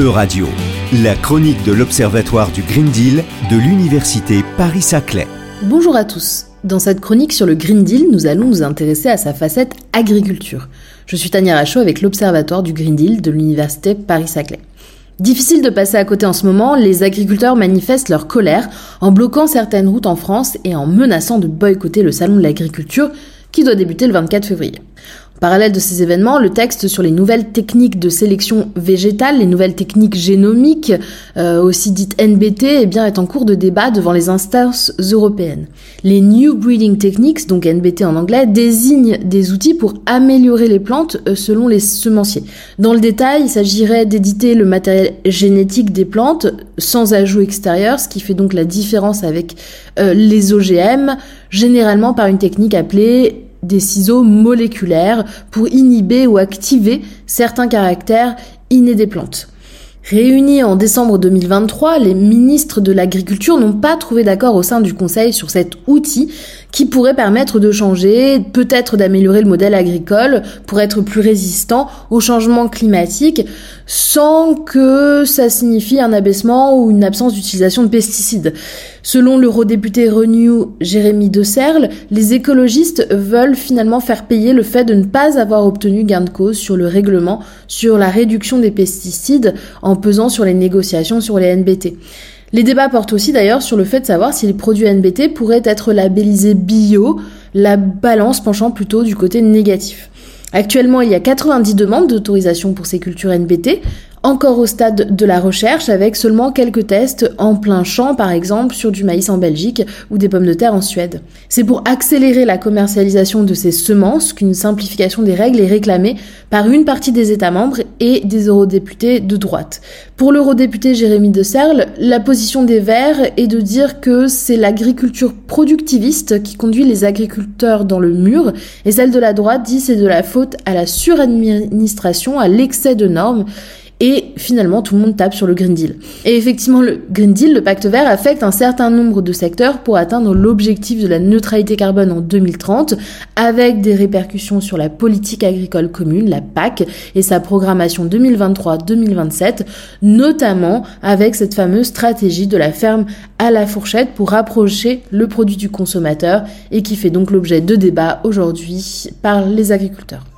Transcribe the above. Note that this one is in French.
E-Radio, la chronique de l'Observatoire du Green Deal de l'Université Paris-Saclay. Bonjour à tous. Dans cette chronique sur le Green Deal, nous allons nous intéresser à sa facette agriculture. Je suis Tania Rachaud avec l'Observatoire du Green Deal de l'Université Paris-Saclay. Difficile de passer à côté en ce moment, les agriculteurs manifestent leur colère en bloquant certaines routes en France et en menaçant de boycotter le salon de l'agriculture qui doit débuter le 24 février. Parallèle de ces événements, le texte sur les nouvelles techniques de sélection végétale, les nouvelles techniques génomiques, euh, aussi dites NBT, eh est en cours de débat devant les instances européennes. Les New Breeding Techniques, donc NBT en anglais, désignent des outils pour améliorer les plantes euh, selon les semenciers. Dans le détail, il s'agirait d'éditer le matériel génétique des plantes sans ajout extérieur, ce qui fait donc la différence avec euh, les OGM, généralement par une technique appelée des ciseaux moléculaires pour inhiber ou activer certains caractères innés des plantes. Réunis en décembre 2023, les ministres de l'Agriculture n'ont pas trouvé d'accord au sein du Conseil sur cet outil qui pourrait permettre de changer, peut-être d'améliorer le modèle agricole pour être plus résistant au changement climatique sans que ça signifie un abaissement ou une absence d'utilisation de pesticides. Selon l'eurodéputé Renew Jérémy De Serle, les écologistes veulent finalement faire payer le fait de ne pas avoir obtenu gain de cause sur le règlement sur la réduction des pesticides en pesant sur les négociations sur les NBT. Les débats portent aussi d'ailleurs sur le fait de savoir si les produits NBT pourraient être labellisés bio, la balance penchant plutôt du côté négatif. Actuellement, il y a 90 demandes d'autorisation pour ces cultures NBT, encore au stade de la recherche avec seulement quelques tests en plein champ par exemple sur du maïs en Belgique ou des pommes de terre en Suède. C'est pour accélérer la commercialisation de ces semences qu'une simplification des règles est réclamée par une partie des États membres et des eurodéputés de droite. Pour l'eurodéputé Jérémy de Serle, la position des Verts est de dire que c'est l'agriculture productiviste qui conduit les agriculteurs dans le mur et celle de la droite dit c'est de la faute à la suradministration, à l'excès de normes et finalement tout le monde tape sur le Green Deal. Et effectivement, le Green Deal, le pacte vert, affecte un certain nombre de secteurs pour atteindre l'objectif de la neutralité carbone en 2030, avec des répercussions sur la politique agricole commune, la PAC, et sa programmation 2023-2027, notamment avec cette fameuse stratégie de la ferme à la fourchette pour rapprocher le produit du consommateur et qui fait donc l'objet de débats aujourd'hui par les agriculteurs.